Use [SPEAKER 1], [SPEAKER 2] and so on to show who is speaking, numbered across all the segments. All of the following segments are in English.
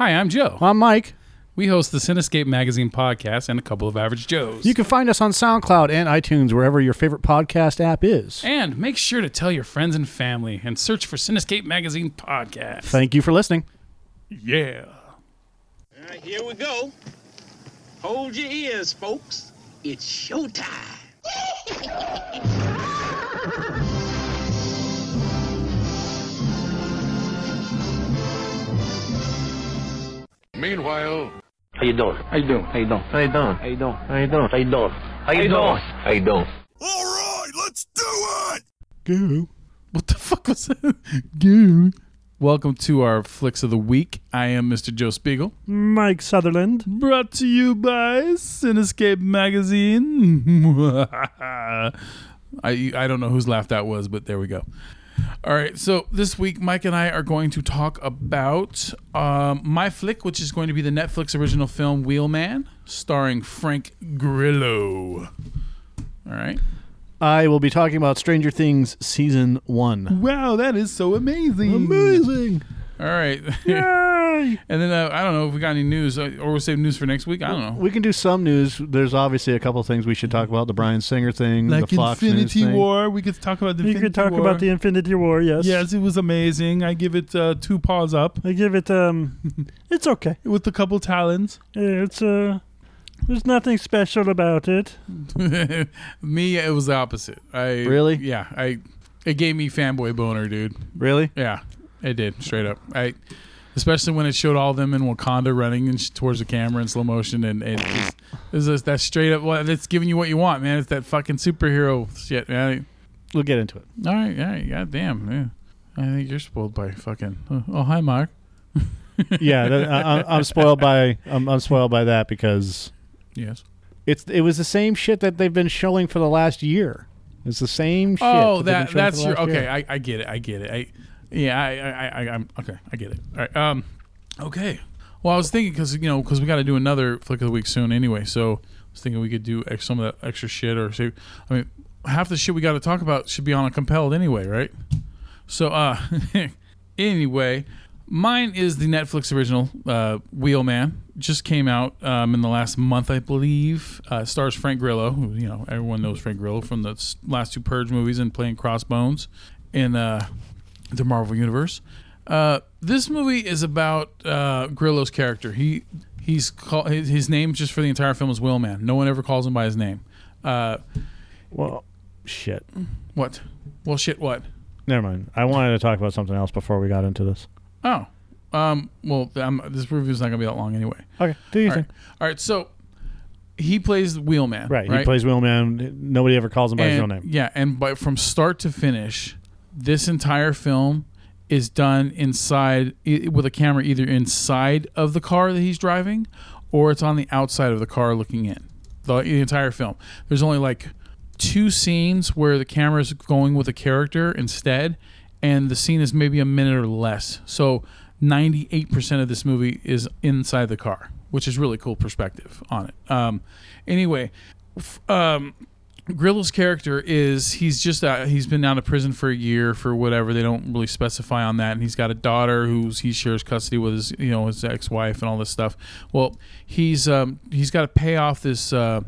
[SPEAKER 1] Hi, I'm Joe.
[SPEAKER 2] I'm Mike.
[SPEAKER 1] We host the Cinescape Magazine podcast and a couple of average Joes.
[SPEAKER 2] You can find us on SoundCloud and iTunes, wherever your favorite podcast app is.
[SPEAKER 1] and make sure to tell your friends and family and search for Cinescape Magazine podcast.
[SPEAKER 2] Thank you for listening.
[SPEAKER 1] yeah.
[SPEAKER 3] All right, here we go. Hold your ears, folks. It's showtime.
[SPEAKER 4] Meanwhile,
[SPEAKER 5] How you doing?
[SPEAKER 4] I do.
[SPEAKER 5] How you doing? How you doing? How you doing? How you doing? How you doing? How you doing? How you doing?
[SPEAKER 4] All right, let's do it.
[SPEAKER 2] Go.
[SPEAKER 1] What the fuck was that? Go. Welcome to our Flicks of the Week. I am Mr. Joe Spiegel.
[SPEAKER 2] Mike Sutherland.
[SPEAKER 1] Brought to you by Cinescape Magazine. I I don't know whose laugh that was, but there we go. All right, so this week Mike and I are going to talk about um, my flick, which is going to be the Netflix original film Wheelman, starring Frank Grillo. All right.
[SPEAKER 2] I will be talking about Stranger Things Season 1.
[SPEAKER 1] Wow, that is so amazing!
[SPEAKER 2] Amazing.
[SPEAKER 1] All right,
[SPEAKER 2] Yay.
[SPEAKER 1] and then uh, I don't know if we got any news, uh, or we'll save news for next week. I don't know.
[SPEAKER 2] We can do some news. There's obviously a couple things we should talk about. The Bryan Singer thing, the Fox News thing.
[SPEAKER 1] War. We could talk about the
[SPEAKER 6] You could talk about the Infinity War, yes.
[SPEAKER 1] Yes, it was amazing. I give it uh, two paws up
[SPEAKER 6] I give it um it's okay.
[SPEAKER 1] with a couple talons.
[SPEAKER 6] It's uh there's nothing special about it.
[SPEAKER 1] me, it was the opposite. I
[SPEAKER 2] Really?
[SPEAKER 1] Yeah, I. It gave me fanboy boner, dude.
[SPEAKER 2] Really?
[SPEAKER 1] Yeah, it did straight up. I, especially when it showed all of them in Wakanda running and sh- towards the camera in slow motion, and it just, it's just that straight up. Well, it's giving you what you want, man. It's that fucking superhero shit, man.
[SPEAKER 2] We'll get into it.
[SPEAKER 1] All right, all right, goddamn, yeah. I think you're spoiled by fucking. Oh, oh hi, Mark.
[SPEAKER 2] Yeah, that, I, I'm- I'm spoiled by I'm, I'm spoiled by that because
[SPEAKER 1] Yes.
[SPEAKER 2] it's it was the same shit that they've been showing for the last year. It's the same shit.
[SPEAKER 1] Oh,
[SPEAKER 2] they've
[SPEAKER 1] that that's your okay.
[SPEAKER 2] year.
[SPEAKER 1] I, I get it. I get it. I yeah. I I, I I'm okay. I get it. All right. Um. Okay. Well, I was thinking because you know because we got to do another flick of the week soon anyway. So I was thinking we could do ex- some of that extra shit or say, I mean, half the shit we got to talk about should be on a compelled anyway, right? So uh, anyway, mine is the Netflix original uh, Wheelman. Just came out um, in the last month, I believe. Uh, stars Frank Grillo, who you know everyone knows Frank Grillo from the last two Purge movies and playing Crossbones and uh, the Marvel universe. Uh, this movie is about uh, Grillo's character. He he's called his, his name just for the entire film is Wheelman. No one ever calls him by his name. Uh,
[SPEAKER 2] well, shit.
[SPEAKER 1] what? Well, shit. What?
[SPEAKER 2] Never mind. I wanted to talk about something else before we got into this.
[SPEAKER 1] Oh, um, well, um, this is not gonna be that long anyway.
[SPEAKER 2] Okay, do your
[SPEAKER 1] All right, all right. So he plays Wheelman,
[SPEAKER 2] Right, he plays Wheelman. Nobody ever calls him by his real name.
[SPEAKER 1] Yeah, and by from start to finish, this entire film is done inside with a camera either inside of the car that he's driving, or it's on the outside of the car looking in. The, the entire film. There's only like two scenes where the camera is going with a character instead, and the scene is maybe a minute or less. So 98% of this movie is inside the car, which is really cool perspective on it. Um, anyway, um, Grillo's character is he's just uh, he's been out of prison for a year for whatever. They don't really specify on that. And he's got a daughter who's he shares custody with his you know his ex-wife and all this stuff. Well he's um he's got to pay off this uh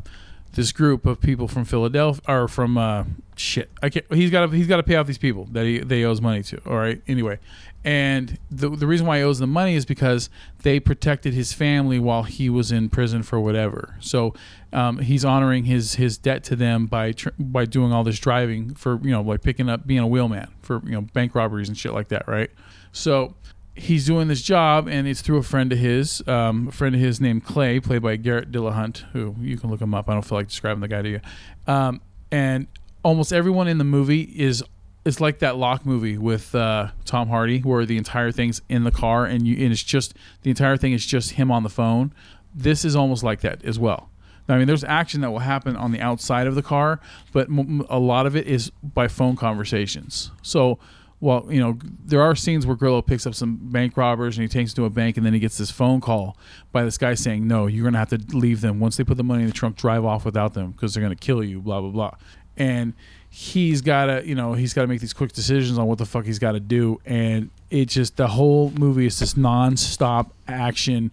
[SPEAKER 1] this group of people from Philadelphia or from uh shit. I can't he's got to he's got to pay off these people that he they owes money to all right? Anyway and the the reason why he owes them money is because they protected his family while he was in prison for whatever. So um, he's honoring his his debt to them by tr- by doing all this driving for you know like picking up being a wheelman for you know bank robberies and shit like that right? So he's doing this job and it's through a friend of his um, a friend of his named clay played by Garret Dillahunt who you can look him up. I don't feel like describing the guy to you. Um, and almost everyone in the movie is it's like that Locke movie with uh, tom hardy where the entire thing's in the car and you and it's just the entire thing is just him on the phone this is almost like that as well I mean, there's action that will happen on the outside of the car, but m- a lot of it is by phone conversations. So, well, you know, there are scenes where Grillo picks up some bank robbers and he takes them to a bank, and then he gets this phone call by this guy saying, "No, you're going to have to leave them once they put the money in the trunk. Drive off without them because they're going to kill you." Blah blah blah, and he's got to you know he's got to make these quick decisions on what the fuck he's got to do and it just the whole movie is this non-stop action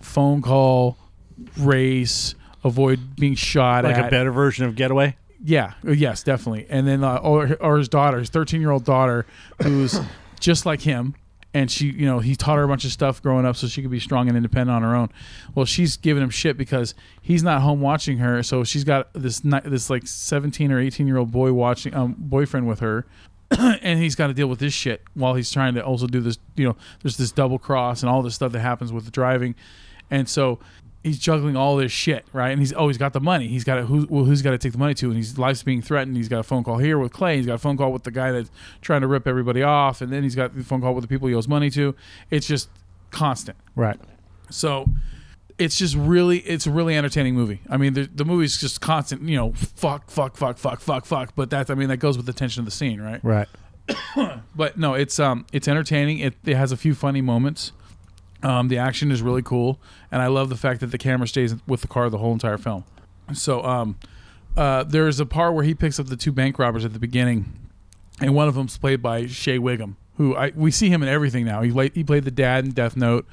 [SPEAKER 1] phone call race avoid being shot at
[SPEAKER 2] Like
[SPEAKER 1] at
[SPEAKER 2] a better version of Getaway.
[SPEAKER 1] yeah, yes, definitely. And then, uh, or, or his daughter, his 13 year old daughter, who's just like him. And she, you know, he taught her a bunch of stuff growing up so she could be strong and independent on her own. Well, she's giving him shit because he's not home watching her. So she's got this, this like 17 or 18 year old boy watching, um, boyfriend with her. and he's got to deal with this shit while he's trying to also do this, you know, there's this double cross and all this stuff that happens with the driving. And so he's juggling all this shit, right? And he's oh, he's got the money. He's got to, who, well, who's got to take the money to? And his life's being threatened. He's got a phone call here with Clay. He's got a phone call with the guy that's trying to rip everybody off, and then he's got the phone call with the people he owes money to. It's just constant.
[SPEAKER 2] Right.
[SPEAKER 1] So it's just really, it's a really entertaining movie. I mean, the, the movie's just constant, you know, fuck, fuck, fuck, fuck, fuck, fuck. But that's, I mean, that goes with the tension of the scene, right?
[SPEAKER 2] Right.
[SPEAKER 1] but no, it's um, it's entertaining. It, it has a few funny moments. Um, the action is really cool, and I love the fact that the camera stays with the car the whole entire film. So um, uh, there's a part where he picks up the two bank robbers at the beginning, and one of them's played by Shea Whigham, who I we see him in everything now. He played he played the dad in Death Note.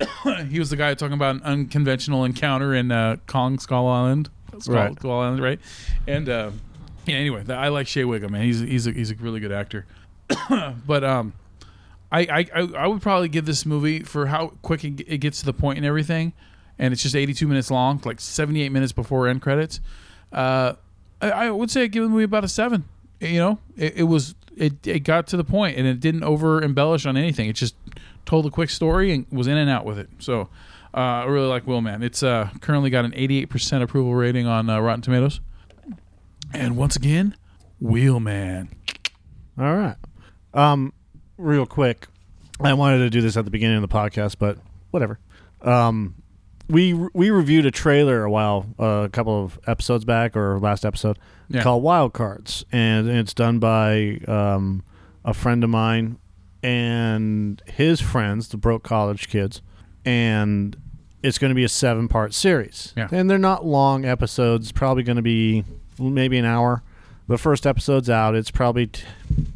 [SPEAKER 1] he was the guy talking about an unconventional encounter in uh, Kong Skull Island. Skull,
[SPEAKER 2] Right.
[SPEAKER 1] Skull Island, right? And uh, yeah, anyway, I like Shea Whigham, man. He's he's a, he's a really good actor. but um, I, I I- would probably give this movie for how quick it, gets to the point and everything, and it's just 82 minutes long, like 78 minutes before end credits. Uh, I, I would say I give the movie about a seven. You know, it, it was it it got to the point and it didn't over embellish on anything. It just told a quick story and was in and out with it. So. Uh, I really like Wheelman. It's uh, currently got an 88% approval rating on uh, Rotten Tomatoes. And once again, Wheelman.
[SPEAKER 2] All right. Um, real quick, I wanted to do this at the beginning of the podcast, but whatever. Um, we we reviewed a trailer a while, uh, a couple of episodes back or last episode,
[SPEAKER 1] Yeah.
[SPEAKER 2] called Wild Cards, and it's done by um, a friend of mine and his friends, the broke college kids, and it's going to be a seven part series.
[SPEAKER 1] Yeah.
[SPEAKER 2] And they're not long episodes, probably going to be maybe an hour. The first episode's out. It's probably, t-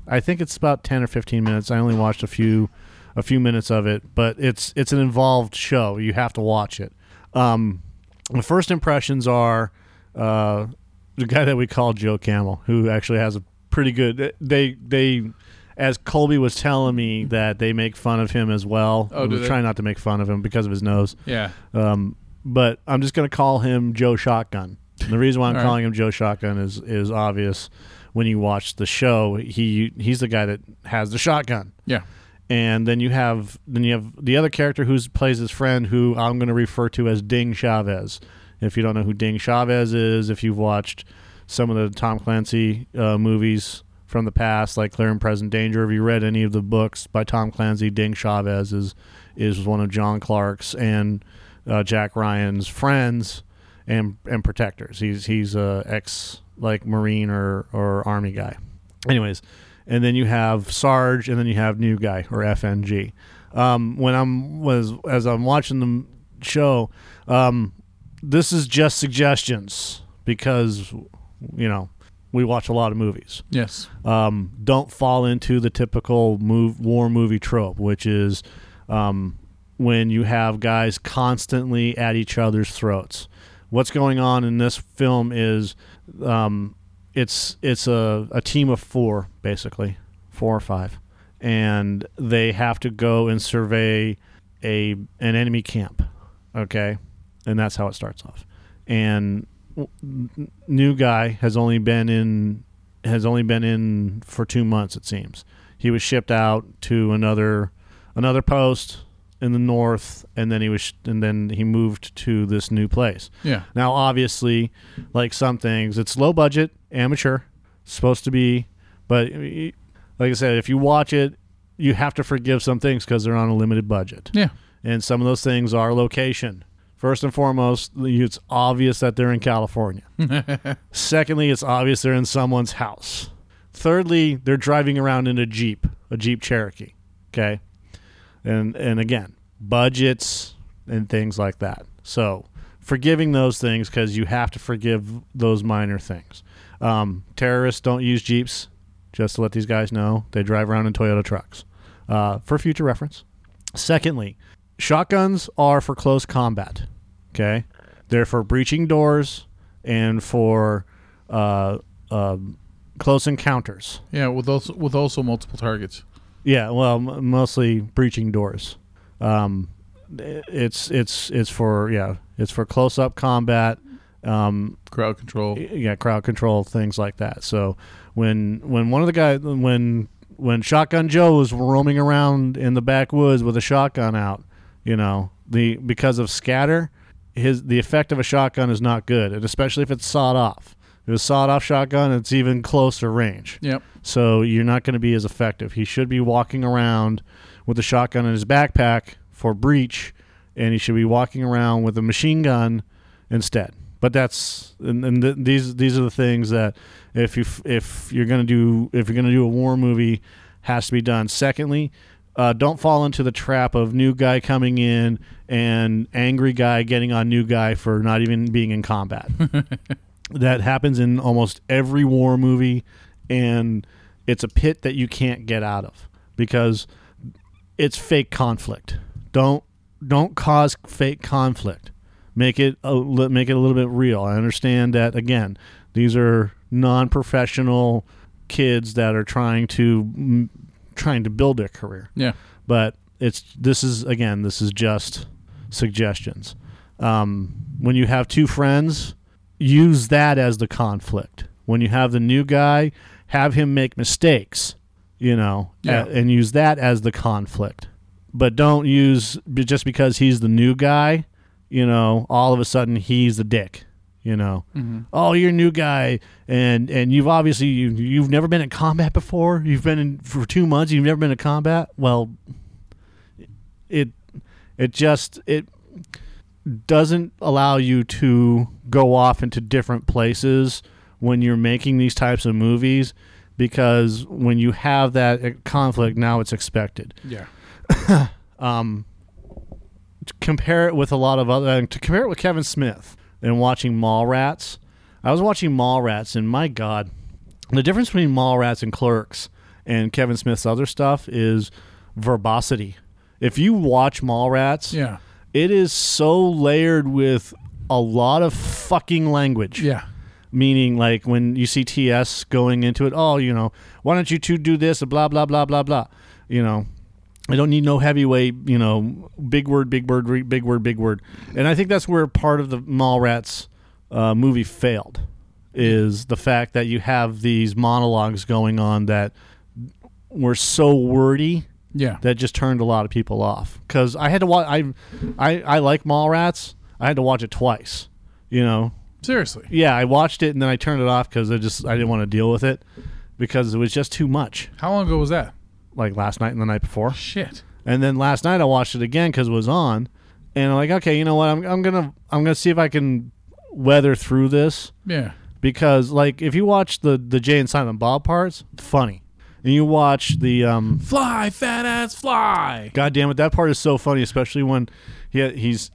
[SPEAKER 2] I think it's about ten or fifteen minutes. I only watched a few, a few minutes of it, but it's it's an involved show. You have to watch it. Um, the first impressions are uh, the guy that we call Joe Camel, who actually has a pretty good. They they, as Colby was telling me that they make fun of him as well.
[SPEAKER 1] Oh, do
[SPEAKER 2] We try not to make fun of him because of his nose.
[SPEAKER 1] Yeah.
[SPEAKER 2] Um, but I'm just going to call him Joe Shotgun. And the reason why I'm
[SPEAKER 1] All right.
[SPEAKER 2] calling him Joe Shotgun is is obvious. When you watch the show, he he's the guy that has the shotgun.
[SPEAKER 1] Yeah.
[SPEAKER 2] And then you have then you have the other character who plays his friend, who I'm going to refer to as Ding Chavez. If you don't know who Ding Chavez is, if you've watched some of the Tom Clancy uh, movies from the past, like Clear and Present Danger, if you read any of the books by Tom Clancy, Ding Chavez is is one of John Clark's and uh, Jack Ryan's friends and and protectors. He's he's a ex like Marine or or Army guy. Anyways, and then you have Sarge, and then you have New Guy or FNG. Um, when I'm was as I'm watching the show, um, this is just suggestions because you know we watch a lot of movies
[SPEAKER 1] Yes.
[SPEAKER 2] um, don't fall into the typical move, war movie trope, which is um, when you have guys constantly at each other's throats. What's going on in this film is um, it's it's a, a team of four, basically four or five, and they have to go and survey a an enemy camp. Okay, and that's how it starts off. And new guy has only been in has only been in for two months. It seems he was shipped out to another another post in the north, and then he was and then he moved to this new place.
[SPEAKER 1] Yeah.
[SPEAKER 2] Now, obviously, like some things, it's low budget, amateur, supposed to be, but like I said, if you watch it, you have to forgive some things because they're on a limited budget
[SPEAKER 1] Yeah.
[SPEAKER 2] and some of those things are location. First and foremost, it's obvious that they're in California. Secondly, it's obvious they're in someone's house. Thirdly, they're driving around in a Jeep, a Jeep Cherokee. Okay? And and again, budgets and things like that. So, forgiving those things because you have to forgive those minor things. Um, terrorists don't use jeeps. Just to let these guys know, they drive around in Toyota trucks. Uh, for future reference. Secondly, shotguns are for close combat. Okay, they're for breaching doors and for uh, um close encounters.
[SPEAKER 1] Yeah, with also with also multiple targets.
[SPEAKER 2] Yeah, well, m- mostly breaching doors. Um, it's it's it's for yeah, it's for close up combat. Um,
[SPEAKER 1] Crowd control.
[SPEAKER 2] yeah, crowd control, things like that. So when when one of the guys when when Shotgun Joe was roaming around in the backwoods with a shotgun out, you know, the because of scatter, his the effect of a shotgun is not good, and especially if it's sawed off. If it's a sawed off shotgun, it's even closer range.
[SPEAKER 1] Yep.
[SPEAKER 2] So you're not going to be as effective. He should be walking around with a shotgun in his backpack for breach, and he should be walking around with a machine gun instead. But that's and, and th- these these are the things that if you f- if you're going to do if you're to do a war movie has to be done. Secondly, uh, don't fall into the trap of new guy coming in and angry guy getting on new guy for not even being in combat that happens in almost every war movie and it's a pit that you can't get out of because it's fake conflict. Don't don't cause fake conflict. Make it a, make it a little bit real. I understand that again these are non-professional kids that are trying to trying to build their career.
[SPEAKER 1] Yeah.
[SPEAKER 2] but it's this is again this is just suggestions. Um, when you have two friends use that as the conflict. When you have the new guy have him make mistakes you know
[SPEAKER 1] Yeah.
[SPEAKER 2] a- and use that as the conflict. But don't use just because he's the new guy you know all of a sudden he's the dick you know. Mm-hmm. Oh you're a new guy and and you've obviously you, you've never been in combat before. You've been in for two months you've never been in combat. Well it it just it doesn't allow you to go off into different places when you're making these types of movies because when you have that conflict now it's expected
[SPEAKER 1] Yeah.
[SPEAKER 2] um, to compare it with a lot of other to compare it with Kevin Smith and watching Mallrats. I was watching Mallrats, and my God, the difference between Mallrats and Clerks and Kevin Smith's other stuff is verbosity. If you watch Mallrats,
[SPEAKER 1] Yeah.
[SPEAKER 2] it is so layered with a lot of fucking language
[SPEAKER 1] Yeah.
[SPEAKER 2] Meaning like when you see TS going into it, oh, you know, why don't you two do this? Blah blah blah blah blah. You know, I don't need no heavyweight. You know, big word, big word, big word, big word. And I think that's where part of the Mallrats uh, movie failed is the fact that you have these monologues going on that were so wordy
[SPEAKER 1] Yeah.
[SPEAKER 2] that just turned a lot of people off. Because I had to watch. I, I I like Mallrats. I had to watch it twice. You know,
[SPEAKER 1] Seriously.
[SPEAKER 2] yeah, I watched it and then I turned it off because I just I didn't want to deal with it because it was just too much.
[SPEAKER 1] How long ago was that?
[SPEAKER 2] Like last night and the night before,
[SPEAKER 1] Shit.
[SPEAKER 2] and then last night I watched it again because it was on, and I'm like, okay, you know what? I'm I'm gonna I'm gonna see if I can weather through this
[SPEAKER 1] Yeah.
[SPEAKER 2] because like if you watch the the Jay and Silent Bob parts, funny, and you watch the um
[SPEAKER 1] Fly, fat ass, fly.
[SPEAKER 2] God damn it, that part is so funny, especially when he he's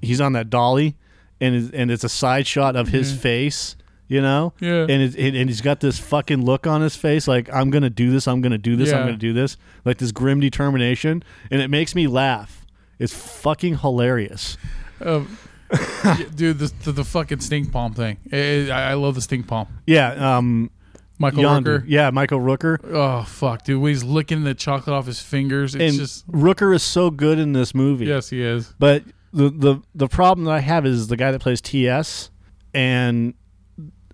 [SPEAKER 2] he's on that dolly, and is, and it's a side shot of his face, you know,
[SPEAKER 1] Yeah.
[SPEAKER 2] and it's, and he's got this fucking look on his face, like I'm gonna do this, I'm gonna do this, I'm gonna do this, like this grim determination, and it makes me laugh. It's fucking hilarious.
[SPEAKER 1] Um, dude, the, the the fucking stink palm thing. Eh, I, I love the stink palm.
[SPEAKER 2] Yeah, um,
[SPEAKER 1] Michael
[SPEAKER 2] Yonder,
[SPEAKER 1] Rooker.
[SPEAKER 2] yeah, Michael Rooker,
[SPEAKER 1] Oh fuck, dude, when he's licking the chocolate off his fingers, it's
[SPEAKER 2] and
[SPEAKER 1] just
[SPEAKER 2] Rooker is so good in this movie.
[SPEAKER 1] yes, he is.
[SPEAKER 2] But the the the problem that I have is the guy that plays TS and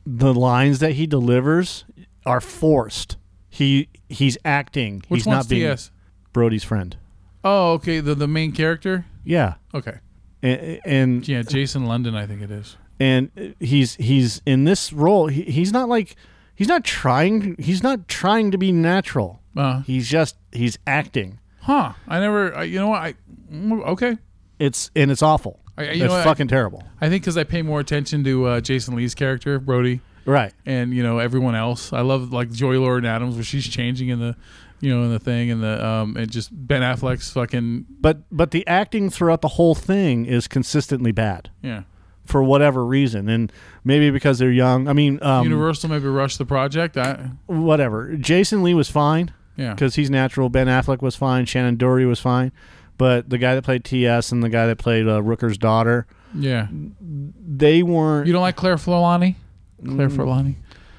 [SPEAKER 2] the lines that he delivers are forced. He he's acting.
[SPEAKER 1] Which
[SPEAKER 2] he's
[SPEAKER 1] one's
[SPEAKER 2] not being
[SPEAKER 1] TS?
[SPEAKER 2] Brody's friend.
[SPEAKER 1] Oh, okay, the the main character.
[SPEAKER 2] Yeah.
[SPEAKER 1] Okay,
[SPEAKER 2] And and,
[SPEAKER 1] yeah, Jason London, I think it is.
[SPEAKER 2] and he's he's in this role. He, he's not like he's not trying he's not trying to be natural.
[SPEAKER 1] Uh,
[SPEAKER 2] He's just he's acting.
[SPEAKER 1] huh? I never. I, you know what? I mm, okay.
[SPEAKER 2] It's and it's awful.
[SPEAKER 1] I- you
[SPEAKER 2] it's
[SPEAKER 1] know
[SPEAKER 2] fucking terrible.
[SPEAKER 1] I think because I pay more attention to uh, Jason Lee's character Brody
[SPEAKER 2] Right.
[SPEAKER 1] and you know everyone else. I love like Joey Lauren Adams where she's changing in the, you know, in the thing and the um and just Ben Affleck's fucking
[SPEAKER 2] But but the acting throughout the whole thing is consistently bad.
[SPEAKER 1] yeah
[SPEAKER 2] for whatever reason, and maybe because they're young. I mean, um,
[SPEAKER 1] Universal maybe rushed the project. I,
[SPEAKER 2] whatever. Jason Lee was fine
[SPEAKER 1] yeah.
[SPEAKER 2] because he's natural. Ben Affleck was fine. Shannen Doherty was fine, but the guy that played T.S. and the guy that played uh, Rooker's daughter,
[SPEAKER 1] Yeah.
[SPEAKER 2] they weren't.
[SPEAKER 1] You don't like Claire Forlani? Claire Forlani.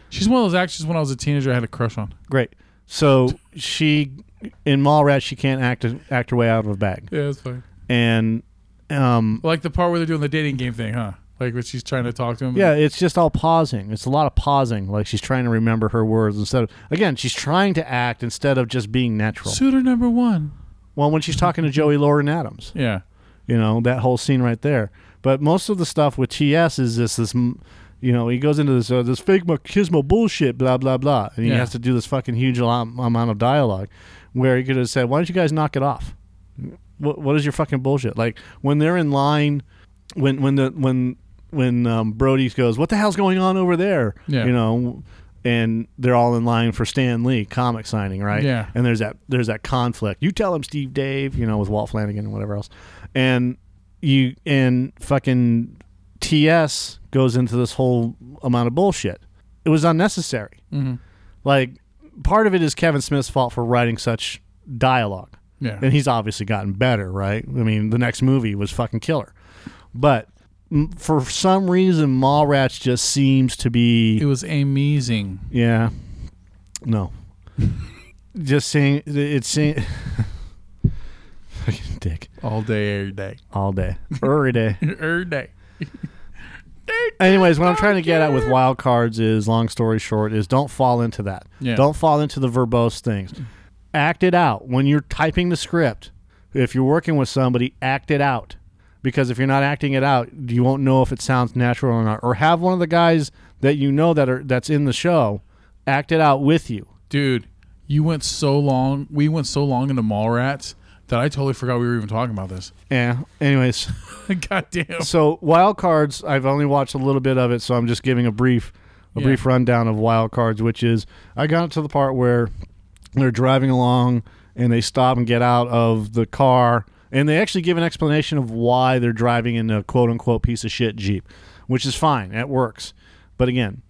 [SPEAKER 1] She's one of those actors when I was a teenager I had a crush on.
[SPEAKER 2] great. So she in Mallrats she can't act act her way out of a bag,
[SPEAKER 1] Yeah, that's fine.
[SPEAKER 2] and um,
[SPEAKER 1] Like the part where they're doing the dating game thing, huh? Like when she's trying to talk to him.
[SPEAKER 2] Yeah, it's just all pausing. It's a lot of pausing. Like she's trying to remember her words instead of again, she's trying to act instead of just being natural.
[SPEAKER 1] Suitor number one.
[SPEAKER 2] Well, when she's talking to Joey Lauren Adams,
[SPEAKER 1] Yeah.
[SPEAKER 2] you know that whole scene right there. But most of the stuff with TS is this this, you know, he goes into this uh, this fake machismo bullshit, blah blah blah, and he
[SPEAKER 1] Yeah.
[SPEAKER 2] has to do this fucking huge am- amount of dialogue, where he could have said, "Why don't you guys knock it off? What what is your fucking bullshit?" Like when they're in line, when when the when when um, Brody goes, "What the hell's going on over there?"
[SPEAKER 1] Yeah.
[SPEAKER 2] You know. And they're all in line for Stan Lee comic signing, right?
[SPEAKER 1] Yeah.
[SPEAKER 2] And there's that there's that conflict. You tell him, Steve Dave, you know, with Walt Flanagan and whatever else. And you and fucking TS goes into this whole amount of bullshit. It was unnecessary.
[SPEAKER 1] Mm-hmm.
[SPEAKER 2] Like part of it is Kevin Smith's fault for writing such dialogue,
[SPEAKER 1] Yeah.
[SPEAKER 2] and he's obviously gotten better, right? I mean, the next movie was fucking killer, but for some reason, Mallrats just seems to be
[SPEAKER 1] it was amazing.
[SPEAKER 2] yeah, no, just saying it's saying. Fucking dick
[SPEAKER 1] All day, every day.
[SPEAKER 2] all day, every day.
[SPEAKER 1] every day.
[SPEAKER 2] Anyways, what I'm trying to get at with wild cards is, long story short, is don't fall into that.
[SPEAKER 1] Yeah.
[SPEAKER 2] Don't fall into the verbose things. Act it out when you're typing the script. If you're working with somebody, act it out. Because if you're not acting it out, you won't know if it sounds natural or not. Or have one of the guys that you know that are that's in the show act it out with you.
[SPEAKER 1] Dude, you went so long. We went so long into Mallrats that I totally forgot we were even talking about this.
[SPEAKER 2] Yeah. Anyways,
[SPEAKER 1] God damn.
[SPEAKER 2] so wild cards, I've only watched a little bit of it, so I'm just giving a brief a
[SPEAKER 1] Yeah.
[SPEAKER 2] brief rundown of wild cards, which is I got to the part where they're driving along and they stop and get out of the car and they actually give an explanation of why they're driving in a quote unquote piece of shit Jeep, which is fine. It works. But again,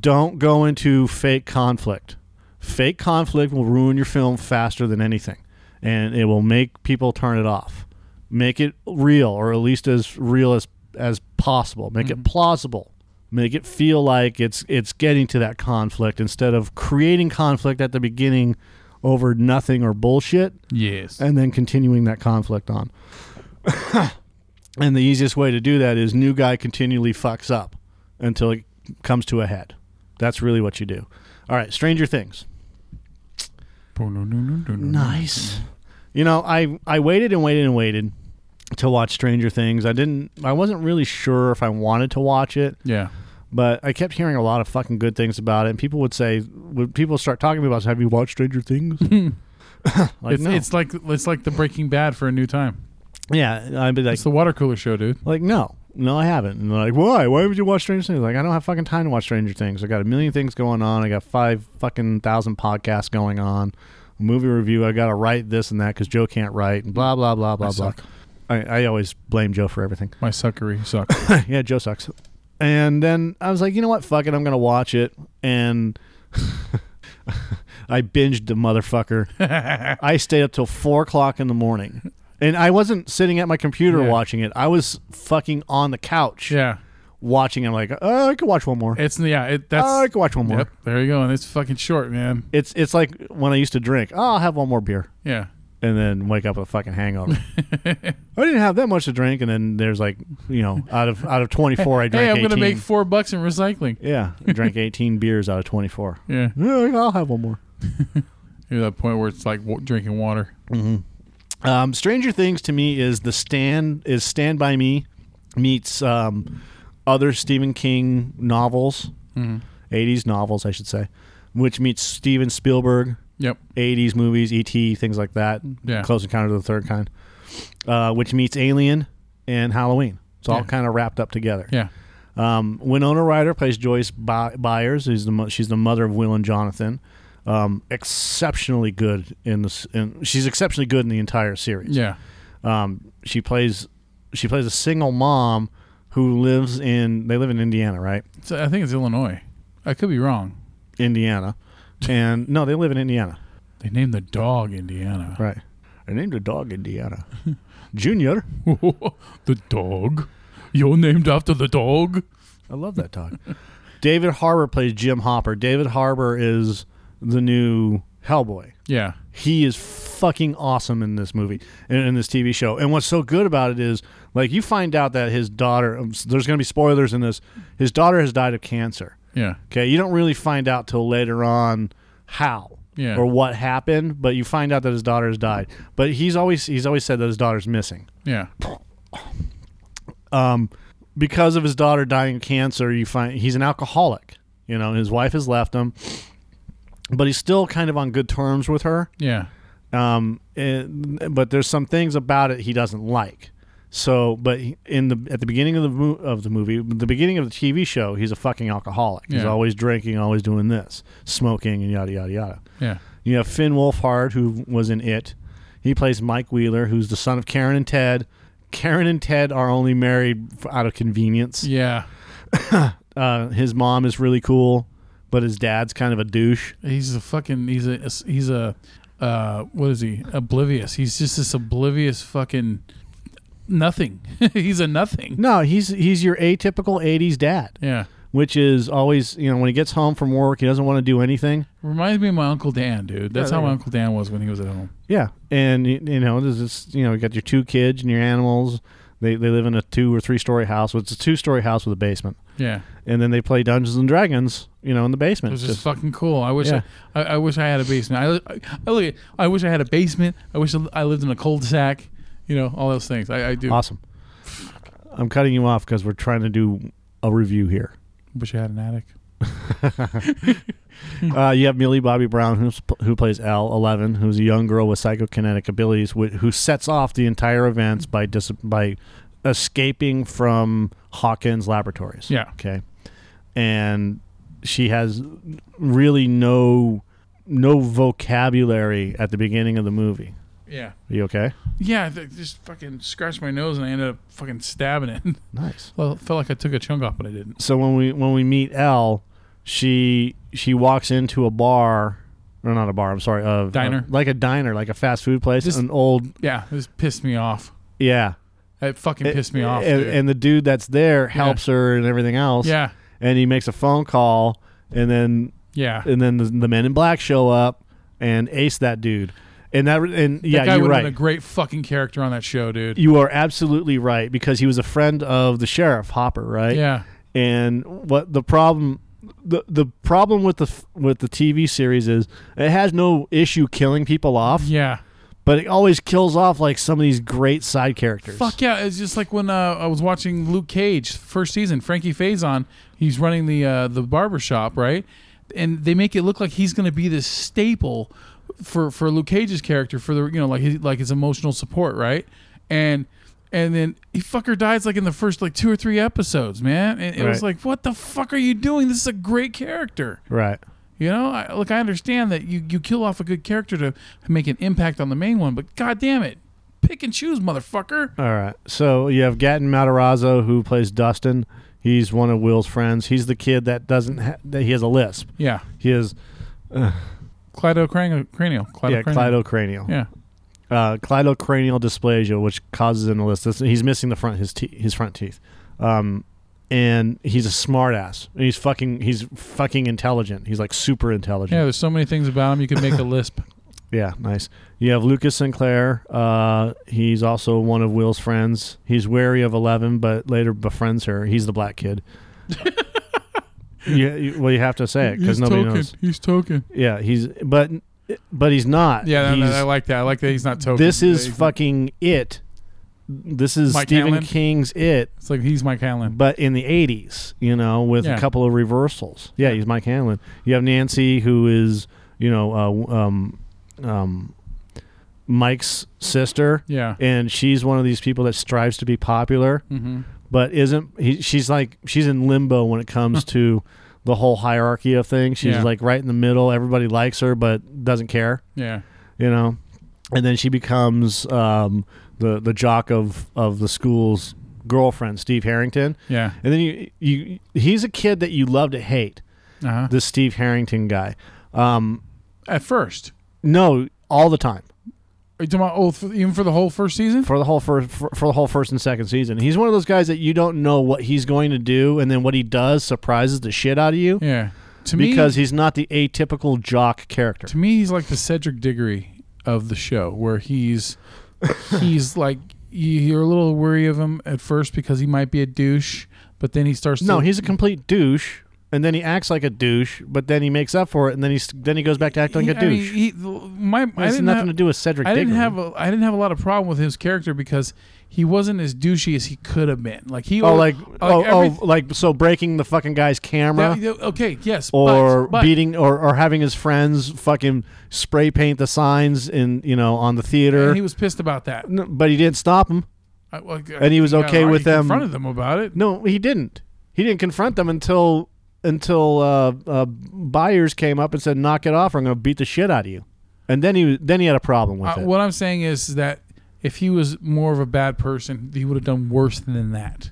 [SPEAKER 2] don't go into fake conflict. Fake conflict will ruin your film faster than anything, and it will make people turn it off. Make it real, or at least as real as as possible. Make it mm-hmm. plausible. Make it feel like it's it's getting to that conflict instead of creating conflict at the beginning over nothing or bullshit
[SPEAKER 1] Yes.
[SPEAKER 2] and then continuing that conflict on. and the easiest way to do that is new guy continually fucks up until it comes to a head. That's really what you do. All right, Stranger Things. Nice. You know, I I waited and waited and waited to watch Stranger Things. I didn't I wasn't really sure if I wanted to watch it,
[SPEAKER 1] Yeah.
[SPEAKER 2] But I kept hearing a lot of fucking good things about it. And people would say when people start talking to me about, "Have you watched Stranger Things?" like
[SPEAKER 1] it's,
[SPEAKER 2] no.
[SPEAKER 1] it's like it's like the Breaking Bad for a new time.
[SPEAKER 2] yeah, I'd be like,
[SPEAKER 1] It's the water cooler show, dude.
[SPEAKER 2] Like, no, no, I haven't. And they're like, why? Why would you watch Stranger Things? Like, I don't have fucking time to watch Stranger Things. I got a million things going on. I got five fucking thousand podcasts going on. A movie review. I got to write this and that because Joe can't write. And blah blah blah blah
[SPEAKER 1] I
[SPEAKER 2] blah. I, I always blame Joe for everything.
[SPEAKER 1] My suckery sucks.
[SPEAKER 2] yeah, Joe sucks. And then I was like, you know what? Fuck it. I'm gonna watch it. And I binged the motherfucker. I stayed up till four o'clock in the morning. And I wasn't sitting at my computer
[SPEAKER 1] Yeah.
[SPEAKER 2] watching it. I was fucking on the couch
[SPEAKER 1] yeah.
[SPEAKER 2] watching. it. I'm like, oh, I could watch one more.
[SPEAKER 1] It's yeah. It that's
[SPEAKER 2] oh, I could watch one more.
[SPEAKER 1] yep. There you go. And it's fucking short, man.
[SPEAKER 2] It's it's like when I used to drink. Oh, I'll have one more beer,
[SPEAKER 1] Yeah.
[SPEAKER 2] And then wake up with a fucking hangover. I didn't have that much to drink, and then there's like, you know, out of out of 24, I drank.
[SPEAKER 1] Hey, I'm
[SPEAKER 2] 18.
[SPEAKER 1] gonna make four bucks in recycling.
[SPEAKER 2] Yeah, I drank 18 beers out of 24.
[SPEAKER 1] Yeah.
[SPEAKER 2] Yeah, I'll have one more.
[SPEAKER 1] You're that point where it's like w- drinking water.
[SPEAKER 2] Um, Stranger Things to me is the stand is Stand by Me meets um, other Stephen King novels, 80s novels, I should say, which meets Steven Spielberg
[SPEAKER 1] Yep.
[SPEAKER 2] 80s movies, E.T., things like that.
[SPEAKER 1] Yeah.
[SPEAKER 2] Close Encounter of the Third Kind, uh, which meets Alien and Halloween. It's all
[SPEAKER 1] Yeah.
[SPEAKER 2] kind of wrapped up together.
[SPEAKER 1] Yeah.
[SPEAKER 2] Um, Winona Ryder plays Joyce By- Byers. Who's the mo- she's the mother of Will and Jonathan. Um, exceptionally good in this. In, she's exceptionally good in the entire series.
[SPEAKER 1] Yeah.
[SPEAKER 2] Um, she plays she plays a single mom who lives in they live in Indiana, right?
[SPEAKER 1] So I think it's Illinois. I could be wrong.
[SPEAKER 2] Indiana, and no, they live in Indiana,
[SPEAKER 1] They named the dog Indiana.
[SPEAKER 2] right? I named a dog Indiana, Junior.
[SPEAKER 1] the dog. You're named after the dog.
[SPEAKER 2] I love that dog. David Harbour plays Jim Hopper. David Harbour is the new Hellboy.
[SPEAKER 1] Yeah.
[SPEAKER 2] He is fucking awesome in this movie in, in this TV show. And what's so good about it is, like, you find out that his daughter. um, There's going to be spoilers in this. His daughter has died of cancer.
[SPEAKER 1] Yeah.
[SPEAKER 2] Okay, you don't really find out till later on how
[SPEAKER 1] Yeah.
[SPEAKER 2] or what happened, but you find out that his daughter has died. But he's always he's always said that his daughter's missing.
[SPEAKER 1] Yeah.
[SPEAKER 2] Um, because of his daughter dying of cancer, you find he's an alcoholic. You know, his wife has left him, but he's still kind of on good terms with her.
[SPEAKER 1] Yeah.
[SPEAKER 2] Um, and, but there's some things about it he doesn't like. So, but in the at the beginning of the mo- of the movie, the beginning of the TV show, he's a fucking alcoholic. He's
[SPEAKER 1] Yeah.
[SPEAKER 2] always drinking, always doing this, smoking, and yada yada yada.
[SPEAKER 1] Yeah.
[SPEAKER 2] You have Finn Wolfhard, who was in It. He plays Mike Wheeler, who's the son of Karen and Ted. Karen and Ted are only married f- out of convenience.
[SPEAKER 1] Yeah.
[SPEAKER 2] Uh, his mom is really cool, but his dad's kind of a douche.
[SPEAKER 1] He's a fucking. He's a. He's a. Uh, what is he? Oblivious. He's just this oblivious fucking nothing. he's a nothing.
[SPEAKER 2] No, he's he's your atypical '80s dad,
[SPEAKER 1] Yeah.
[SPEAKER 2] which is always you know when he gets home from work, he doesn't want to do anything.
[SPEAKER 1] Reminds me of my uncle Dan, dude. That's
[SPEAKER 2] Yeah,
[SPEAKER 1] how my uncle Dan was when he was at home.
[SPEAKER 2] Yeah, and you know this you know you got your two kids and your animals. They they live in a two or three story house. Well, it's a two story house with a basement,
[SPEAKER 1] Yeah.
[SPEAKER 2] and then they play Dungeons and Dragons. You know in the basement.
[SPEAKER 1] was
[SPEAKER 2] Just-
[SPEAKER 1] just fucking cool. I wish
[SPEAKER 2] Yeah.
[SPEAKER 1] I, I, I wish I had a basement. I, I, I look I wish I had a basement. I wish I lived in a cul-de-sac. You know, all those things. I, I do.
[SPEAKER 2] Awesome. I'm cutting you off because we're trying to do a review here.
[SPEAKER 1] Wish I had an attic.
[SPEAKER 2] Uh, you have Millie Bobby Brown, who's, who plays L11, who's a young girl with psychokinetic abilities, wh- who sets off the entire events by dis- by escaping from Hawkins Laboratories.
[SPEAKER 1] Yeah.
[SPEAKER 2] Okay. And she has really no no vocabulary at the beginning of the movie.
[SPEAKER 1] Yeah.
[SPEAKER 2] Are you okay?
[SPEAKER 1] Yeah. I th- just fucking scratched my nose and I ended up fucking stabbing it.
[SPEAKER 2] Nice.
[SPEAKER 1] well, it felt like I took a chunk off, but I didn't.
[SPEAKER 2] so when we when we meet Elle, she she walks into a bar, or not a bar. I'm sorry, a
[SPEAKER 1] Diner?
[SPEAKER 2] like a diner, like a fast food place.
[SPEAKER 1] This-
[SPEAKER 2] an old,
[SPEAKER 1] Yeah. This pissed me off.
[SPEAKER 2] yeah.
[SPEAKER 1] It fucking pissed me off.
[SPEAKER 2] And,
[SPEAKER 1] dude.
[SPEAKER 2] and the dude that's there helps her and everything else.
[SPEAKER 1] yeah.
[SPEAKER 2] And he makes a phone call, and then
[SPEAKER 1] Yeah.
[SPEAKER 2] and then the, the men in black show up and ace that dude. And that and yeah,
[SPEAKER 1] that guy
[SPEAKER 2] you're right.
[SPEAKER 1] been a great fucking character on that show, dude.
[SPEAKER 2] you are absolutely right because he was a friend of the sheriff Hopper, right?
[SPEAKER 1] Yeah.
[SPEAKER 2] and what the problem the the problem with the with the TV series is it has no issue killing people off,
[SPEAKER 1] Yeah.
[SPEAKER 2] but it always kills off like some of these great side characters.
[SPEAKER 1] Fuck yeah! It's just like when uh, I was watching Luke Cage first season. Frankie Faison, he's running the uh, the barber shop, right? And they make it look like he's going to be this staple for for Luke Cage's character for the you know like his, like his emotional support, right? And and then he fucker dies like in the first like two or three episodes, man. And it was like, what the fuck are you doing? This is a great character.
[SPEAKER 2] Right.
[SPEAKER 1] You know, I, look, I understand that you, you kill off a good character to make an impact on the main one, but god damn it, pick and choose, motherfucker.
[SPEAKER 2] All right. So you have Gaten Matarazzo who plays Dustin. He's one of Will's friends. He's the kid that doesn't ha- that he has a lisp.
[SPEAKER 1] Yeah,
[SPEAKER 2] He has
[SPEAKER 1] Cleidocranial. Cranial.
[SPEAKER 2] yeah,
[SPEAKER 1] cleidocranial. Yeah.
[SPEAKER 2] uh, cleidocranial dysplasia, which causes an lisp. He's missing the front his te- his front teeth, um, and he's a smartass. And he's fucking he's fucking intelligent. He's like super intelligent.
[SPEAKER 1] Yeah, there's so many things about him you could make a lisp.
[SPEAKER 2] Yeah, nice. You have Lucas Sinclair. Uh, he's also one of Will's friends. He's wary of Eleven, but later befriends her. He's the black kid. yeah, well, you have to say it because
[SPEAKER 1] He's
[SPEAKER 2] nobody
[SPEAKER 1] token.
[SPEAKER 2] knows.
[SPEAKER 1] He's token.
[SPEAKER 2] Yeah, he's but but he's not.
[SPEAKER 1] Yeah, no, no,
[SPEAKER 2] He's-
[SPEAKER 1] I like that. I like that he's not token.
[SPEAKER 2] this is
[SPEAKER 1] He's-
[SPEAKER 2] fucking it. This is
[SPEAKER 1] Mike
[SPEAKER 2] Stephen
[SPEAKER 1] Hanlon?
[SPEAKER 2] King's it,
[SPEAKER 1] It's like he's Mike Hanlon.
[SPEAKER 2] but in the '80s, you know, with
[SPEAKER 1] Yeah.
[SPEAKER 2] a couple of reversals. Yeah, he's Mike Hanlon. You have Nancy, who is you know, uh, um, um, Mike's sister,
[SPEAKER 1] Yeah.
[SPEAKER 2] and she's one of these people that strives to be popular,
[SPEAKER 1] Mm-hmm.
[SPEAKER 2] But isn't. He, she's like she's in limbo when it comes to the whole hierarchy of things. She's
[SPEAKER 1] Yeah.
[SPEAKER 2] like right in the middle. Everybody likes her, but doesn't care
[SPEAKER 1] Yeah.
[SPEAKER 2] you know and then she becomes um, the the jock of of the school's girlfriend, Steve Harrington,
[SPEAKER 1] Yeah.
[SPEAKER 2] and then you you he's a kid that you love to hate.
[SPEAKER 1] Uh-huh.
[SPEAKER 2] This Steve Harrington guy. Um,
[SPEAKER 1] At first.
[SPEAKER 2] no, all the time
[SPEAKER 1] Are you talking about oh, for, even for the whole first season?
[SPEAKER 2] for the whole first for, for the whole first and second season. He's one of those guys that you don't know what he's going to do, and then what he does surprises the shit out of you
[SPEAKER 1] Yeah. To me,
[SPEAKER 2] because he's not the atypical jock character.
[SPEAKER 1] to me, he's like the Cedric Diggory of the show, where he's he's like you- you're a little worry of him at first because he might be a douche, but then he starts.
[SPEAKER 2] No,
[SPEAKER 1] to,
[SPEAKER 2] he's a complete douche, and then he acts like a douche, but then he makes up for it, and then he's then he goes back to acting
[SPEAKER 1] he,
[SPEAKER 2] like a
[SPEAKER 1] I mean,
[SPEAKER 2] douche.
[SPEAKER 1] he, my, I
[SPEAKER 2] it has nothing
[SPEAKER 1] have,
[SPEAKER 2] to do with Cedric.
[SPEAKER 1] I didn't
[SPEAKER 2] Diggory.
[SPEAKER 1] have a, I didn't have a lot of problem with his character because he wasn't as douchey as he could have been. Like he,
[SPEAKER 2] Oh, like, oh, oh
[SPEAKER 1] every-
[SPEAKER 2] oh, like so breaking the fucking guy's camera,
[SPEAKER 1] okay, yes,
[SPEAKER 2] or
[SPEAKER 1] but, but,
[SPEAKER 2] beating, or, or having his friends fucking spray paint the signs in you know on the theater.
[SPEAKER 1] and he was pissed about that.
[SPEAKER 2] No, but he didn't stop him.
[SPEAKER 1] I- well,
[SPEAKER 2] And he was okay with them-
[SPEAKER 1] Confronted them about it.
[SPEAKER 2] No, he didn't. He didn't confront them until until uh, uh, Byers came up and said, "Knock it off! Or I'm going to beat the shit out of you." And then he then he had a problem with
[SPEAKER 1] Uh,
[SPEAKER 2] it.
[SPEAKER 1] what I'm saying is that if he was more of a bad person, he would have done worse than that.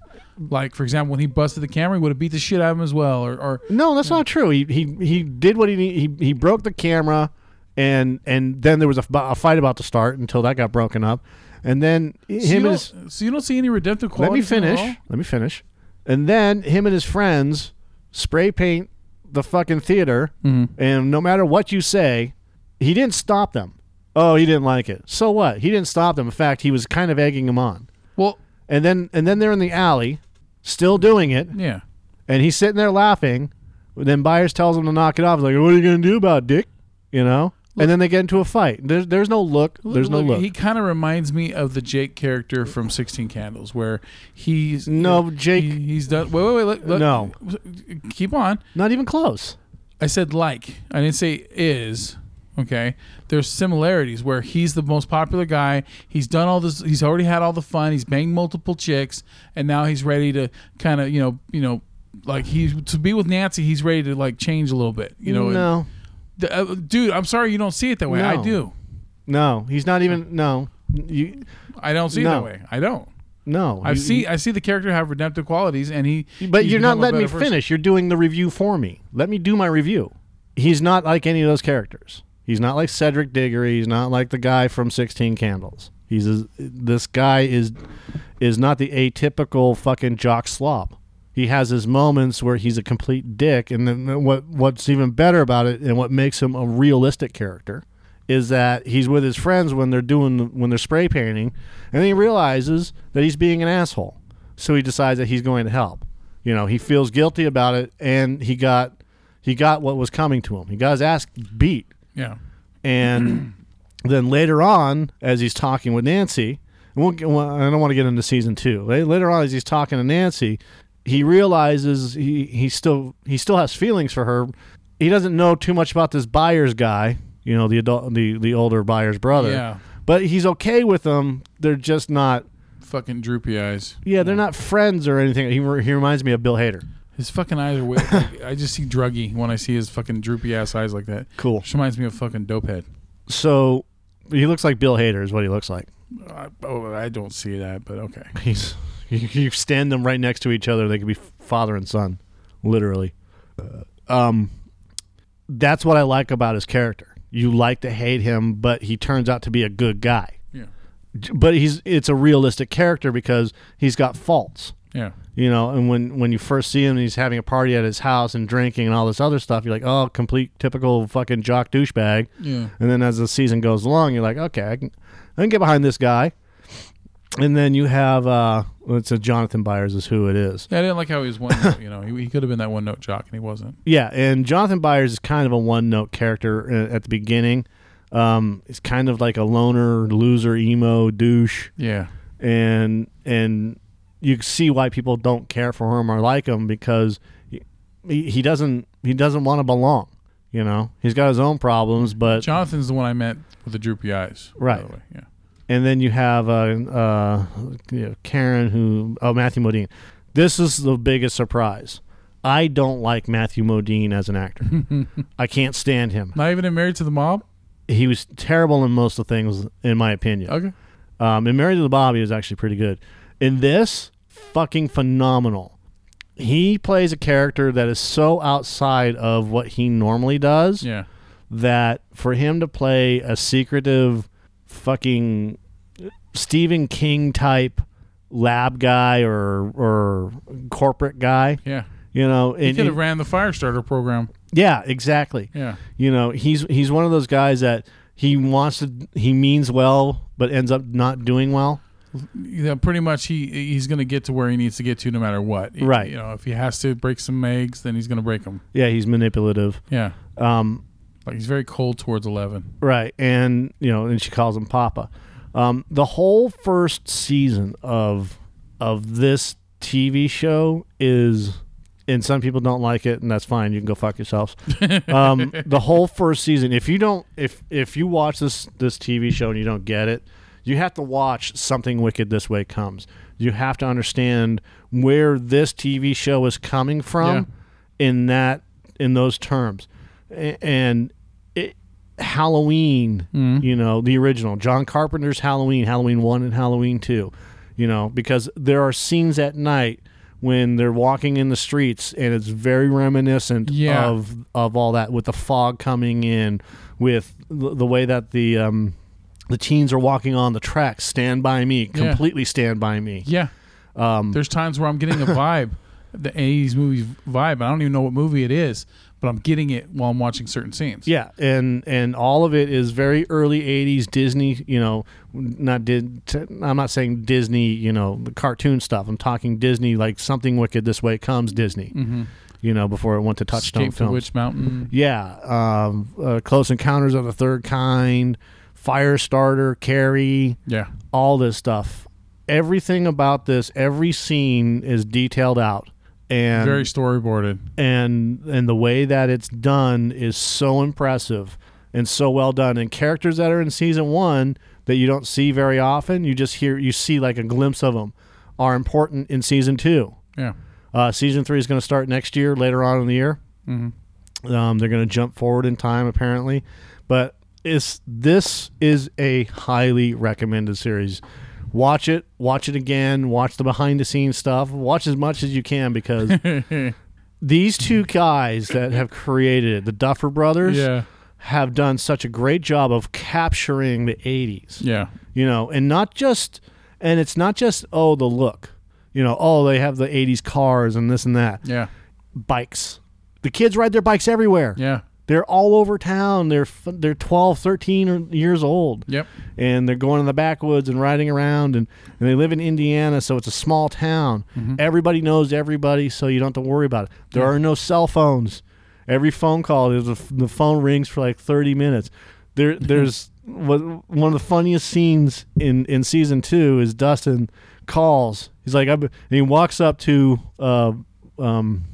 [SPEAKER 1] Like for example, when he busted the camera, he would have beat the shit out of him as well. Or, or
[SPEAKER 2] No, that's not true. He he he did what he he he broke the camera, and and then there was a fight about to start until that got broken up, and then
[SPEAKER 1] so,
[SPEAKER 2] him and
[SPEAKER 1] so you don't see any redemptive
[SPEAKER 2] let me finish. Let me finish, and then him and his friends spray paint the fucking theater,
[SPEAKER 1] Mm-hmm.
[SPEAKER 2] and no matter what you say, he didn't stop them. Oh, he didn't like it. So what? He didn't stop them. In fact, he was kind of egging them on.
[SPEAKER 1] Well,
[SPEAKER 2] And then and then they're in the alley, still doing it,
[SPEAKER 1] yeah.
[SPEAKER 2] and he's sitting there laughing. Then Byers tells him to knock it off. He's like, "What are you gonna do about it, Dick?" You know. And then they get into a fight. There's there's no look. There's no look.
[SPEAKER 1] He kind of reminds me of the Jake character from Sixteen Candles, where he's uh,
[SPEAKER 2] No, Jake-
[SPEAKER 1] he- he's done. Wait, wait, wait. Let, let-
[SPEAKER 2] No.
[SPEAKER 1] keep on.
[SPEAKER 2] Not even close.
[SPEAKER 1] I said like. I didn't say is. Okay. There's similarities where he's the most popular guy. He's done all this. He's already had all the fun. He's banged multiple chicks, and now he's ready to kind of you know you know like he to be with Nancy. He's ready to like change a little bit. You know. and-
[SPEAKER 2] no,
[SPEAKER 1] D- uh, dude, I'm sorry you don't see it that way. I do.
[SPEAKER 2] no, he's not even. No, you.
[SPEAKER 1] I don't see it
[SPEAKER 2] No.
[SPEAKER 1] that way. I don't.
[SPEAKER 2] No, you-
[SPEAKER 1] seen I see the character have redemptive qualities, and he.
[SPEAKER 2] But
[SPEAKER 1] he's
[SPEAKER 2] you're not
[SPEAKER 1] become a
[SPEAKER 2] letting me
[SPEAKER 1] better person.
[SPEAKER 2] finish. You're doing the review for me. Let me do my review. He's not like any of those characters. He's not like Cedric Diggory. He's not like the guy from Sixteen Candles. He's a, this guy is is not the atypical fucking jock slob. He has his moments where he's a complete dick, and then what what's even better about it, and what makes him a realistic character, is that he's with his friends when they're doing when they're spray painting, and he realizes that he's being an asshole. So he decides that he's going to help. You know, he feels guilty about it, and he got he got what was coming to him. He got his ass beat,
[SPEAKER 1] Yeah.
[SPEAKER 2] and then later on, as he's talking with Nancy, and we'll, I don't want to get into season two. Later on, as he's talking to Nancy, he realizes he he still he still has feelings for her. He doesn't know too much about this Byers' guy, you know, the adult, the the older Byers' brother.
[SPEAKER 1] Yeah.
[SPEAKER 2] But he's okay with them. They're just not.
[SPEAKER 1] Fucking droopy eyes.
[SPEAKER 2] Yeah, they're not friends or anything. He, re- he reminds me of Bill Hader.
[SPEAKER 1] His fucking eyes are weird. Like, I just see druggy when I see his fucking droopy ass eyes like that.
[SPEAKER 2] Cool.
[SPEAKER 1] Which reminds me of fucking dopehead.
[SPEAKER 2] So he looks like Bill Hader is what he looks like.
[SPEAKER 1] I, oh, I don't see that, but okay.
[SPEAKER 2] He's you, you stand them right next to each other. They could be father and son, literally. Um, that's what I like about his character. You like to hate him, but he turns out to be a good guy.
[SPEAKER 1] Yeah.
[SPEAKER 2] But he's it's a realistic character because he's got faults.
[SPEAKER 1] Yeah.
[SPEAKER 2] You know, and when when you first see him, he's having a party at his house and drinking and all this other stuff. You're like, oh, complete typical fucking jock douchebag.
[SPEAKER 1] Yeah.
[SPEAKER 2] And then as the season goes along, you're like, okay, I can, I can get behind this guy. And then you have, uh, well, it's a Jonathan Byers is who it is.
[SPEAKER 1] Yeah, I didn't like how he was one note, you know. He, he could have been that one note jock and he wasn't.
[SPEAKER 2] Yeah, and Jonathan Byers is kind of a one note character uh, at the beginning. Um, he's kind of like a loner, loser, emo douche,
[SPEAKER 1] Yeah.
[SPEAKER 2] and and you see why people don't care for him or like him because he, he doesn't he doesn't want to belong. You know, he's got his own problems, but
[SPEAKER 1] Jonathan's the one I meant with the droopy eyes. By
[SPEAKER 2] Right.
[SPEAKER 1] the way. Yeah.
[SPEAKER 2] And then you have uh, uh, you know, Karen, who oh Matthew Modine. This is the biggest surprise. I don't like Matthew Modine as an actor. I can't stand him.
[SPEAKER 1] Not even in Married to the Mob?
[SPEAKER 2] He was terrible in most of the things, in my opinion.
[SPEAKER 1] Okay.
[SPEAKER 2] Um, in Married to the Bob, he was actually pretty good. In this, fucking phenomenal. He plays a character that is so outside of what he normally does
[SPEAKER 1] Yeah.
[SPEAKER 2] that for him to play a secretive fucking Stephen King type lab guy or or corporate guy,
[SPEAKER 1] Yeah.
[SPEAKER 2] you know,
[SPEAKER 1] He
[SPEAKER 2] and,
[SPEAKER 1] could have ran the Firestarter program.
[SPEAKER 2] yeah, exactly.
[SPEAKER 1] Yeah.
[SPEAKER 2] You know, he's he's one of those guys that he wants to he means well but ends up not doing well.
[SPEAKER 1] Yeah, pretty much he he's going to get to where he needs to get to no matter what. He-
[SPEAKER 2] Right.
[SPEAKER 1] You know, if he has to break some eggs, then he's going to break them.
[SPEAKER 2] Yeah, he's manipulative.
[SPEAKER 1] Yeah.
[SPEAKER 2] Um,
[SPEAKER 1] Like he's very cold towards 11.
[SPEAKER 2] Right, and you know, and she calls him Papa. Um, the whole first season of of this TV show is, and some people don't like it, and that's fine. You can go fuck yourselves. um, the whole first season, if you don't, if if you watch this this TV show and you don't get it, you have to watch Something Wicked This Way Comes. You have to understand where this TV show is coming from in that in those terms, and Halloween, you know, the original John Carpenter's Halloween, Halloween 1 and Halloween 2, you know, because there are scenes at night when they're walking in the streets and it's very reminiscent
[SPEAKER 1] Yeah.
[SPEAKER 2] of of all that with the fog coming in with the, the way that the um the teens are walking on the tracks stand by me
[SPEAKER 1] Yeah.
[SPEAKER 2] completely stand by me
[SPEAKER 1] Yeah.
[SPEAKER 2] um
[SPEAKER 1] There's times where I'm getting a vibe, the 80s movie vibe. I don't even know what movie it is, but I'm getting it while I'm watching certain scenes.
[SPEAKER 2] Yeah, and and all of it is very early '80s Disney. You know, not did. I'm not saying Disney. You know, the cartoon stuff. I'm talking Disney, like something wicked. This way comes Disney.
[SPEAKER 1] Mm-hmm.
[SPEAKER 2] You know, before it went to Touchstone
[SPEAKER 1] Escape
[SPEAKER 2] Films.
[SPEAKER 1] Witch Mountain.
[SPEAKER 2] Yeah, um, uh, Close Encounters of the Third Kind, Firestarter, Carrie,
[SPEAKER 1] Yeah.
[SPEAKER 2] all this stuff. Everything about this, every scene is detailed out, and
[SPEAKER 1] Very storyboarded.
[SPEAKER 2] and and the way that it's done is so impressive and so well done and characters that are in season 1 that you don't see very often you just hear you see like a glimpse of them are important in season 2
[SPEAKER 1] Yeah.
[SPEAKER 2] uh, season 3 is going to start next year later on in the year
[SPEAKER 1] Mm-hmm.
[SPEAKER 2] um, they're going to jump forward in time apparently but it's this is a highly recommended series watch it watch it again watch the behind the scenes stuff watch as much as you can because these two guys that have created it, the Duffer Brothers,
[SPEAKER 1] Yeah.
[SPEAKER 2] have done such a great job of capturing the 80s.
[SPEAKER 1] Yeah.
[SPEAKER 2] You know, and not just and it's not just oh the look. You know, oh they have the 80s cars and this and that.
[SPEAKER 1] Yeah.
[SPEAKER 2] Bikes. The kids ride their bikes everywhere.
[SPEAKER 1] Yeah.
[SPEAKER 2] They're all over town. They're they're 12, 13 years old.
[SPEAKER 1] Yep.
[SPEAKER 2] and they're going in the backwoods and riding around and, and they live in Indiana so it's a small town. Everybody knows everybody so you don't have to worry about it. There are no cell phones. Every phone call a, the phone rings for like 30 minutes. There there's one of the funniest scenes in in season 2 is Dustin calls. He's like and he walks up to uh, um,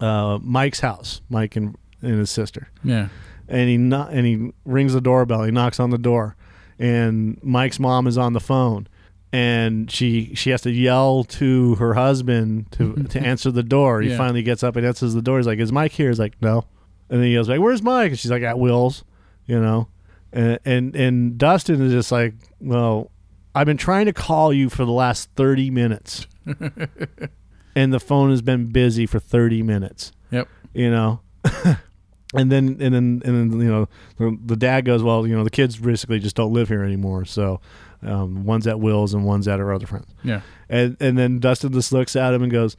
[SPEAKER 2] uh, Mike's house Mike and, and his sister
[SPEAKER 1] Yeah.
[SPEAKER 2] and he kno- and he rings the doorbell. He knocks on the door, and Mike's mom is on the phone, and she she has to yell to her husband to to answer the door. He
[SPEAKER 1] Yeah.
[SPEAKER 2] finally gets up and answers the door. He's like, "Is Mike here?" He's like, "No," and then he goes like, "Where's Mike?" And she's like, "At Will's," you know, and and and Dustin is just like, "Well, I've been trying to call you for the last thirty minutes." And the phone has been busy for 30 minutes
[SPEAKER 1] Yep.
[SPEAKER 2] you know. and then and then and then you know the, the dad goes, well, you know, the kids basically just don't live here anymore. So um, one's at Will's and one's at her other friends.
[SPEAKER 1] Yeah.
[SPEAKER 2] And and then Dustin just looks at him and goes,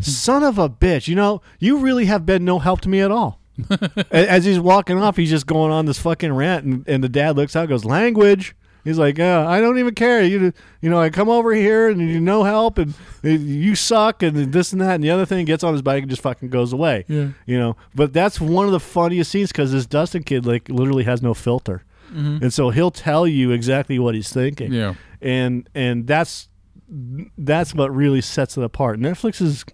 [SPEAKER 2] "Son of a bitch! You know, you really have been no help to me at all." As he's walking off, he's just going on this fucking rant, and, and the dad looks out, and goes, "Language." He's like, yeah, I don't even care. You, you know, I come over here and you no help, and you suck, and this and that, and the other thing. Gets on his bike and just fucking goes away.
[SPEAKER 1] Yeah.
[SPEAKER 2] You know, but that's one of the funniest scenes because this Dustin kid like literally has no filter, mm-hmm. and so he'll tell you exactly what he's thinking
[SPEAKER 1] Yeah.
[SPEAKER 2] and and that's that's what really sets it apart. Netflix is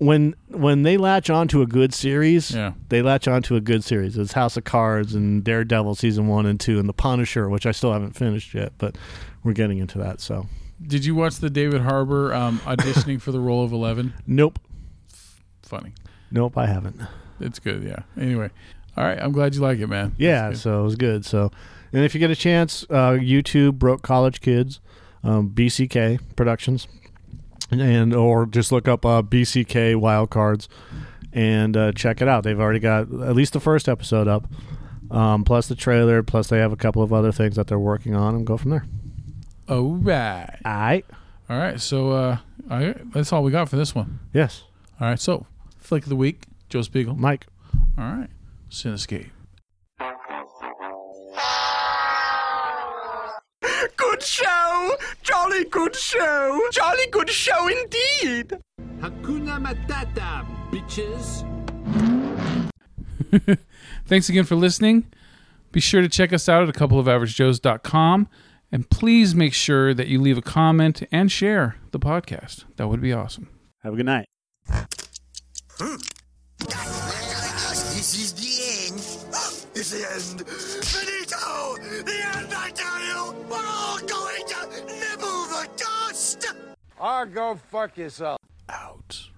[SPEAKER 2] when when they latch onto a good series,
[SPEAKER 1] Yeah.
[SPEAKER 2] they latch onto a good series. It's House of Cards and Daredevil season one and two, and The Punisher, which I still haven't finished yet, but we're getting into that. So
[SPEAKER 1] Did you watch the David Harbour um, auditioning for the role of Eleven?
[SPEAKER 2] nope,
[SPEAKER 1] Funny.
[SPEAKER 2] nope, I haven't.
[SPEAKER 1] It's good. Yeah. Anyway. All right. I'm glad you like it, man.
[SPEAKER 2] Yeah, so it was good. So, and if you get a chance, uh, YouTube broke college kids, um, BCK Productions. And or just look up uh, BCK Wildcards and uh, check it out. They've already got at least the first episode up, um, plus the trailer, plus they have a couple of other things that they're working on, and go from there.
[SPEAKER 1] All right.
[SPEAKER 2] All right.
[SPEAKER 1] All right. So uh, I, that's all we got for this one.
[SPEAKER 2] Yes,
[SPEAKER 1] All right. So, flick of the week, Joe Spiegel.
[SPEAKER 2] Mike.
[SPEAKER 1] All right. Cinescape.
[SPEAKER 4] Good show! Jolly good show! Jolly good show indeed!
[SPEAKER 3] Hakuna Matata, bitches.
[SPEAKER 1] Thanks again for listening. Be sure to check us out at a couple of averagejoes.com and please make sure that you leave a comment and share the podcast. That would be awesome.
[SPEAKER 2] Have a good night.
[SPEAKER 4] This is the end. It's the end. Finito! The end, I tell you! We're all going
[SPEAKER 7] or go fuck yourself. Out.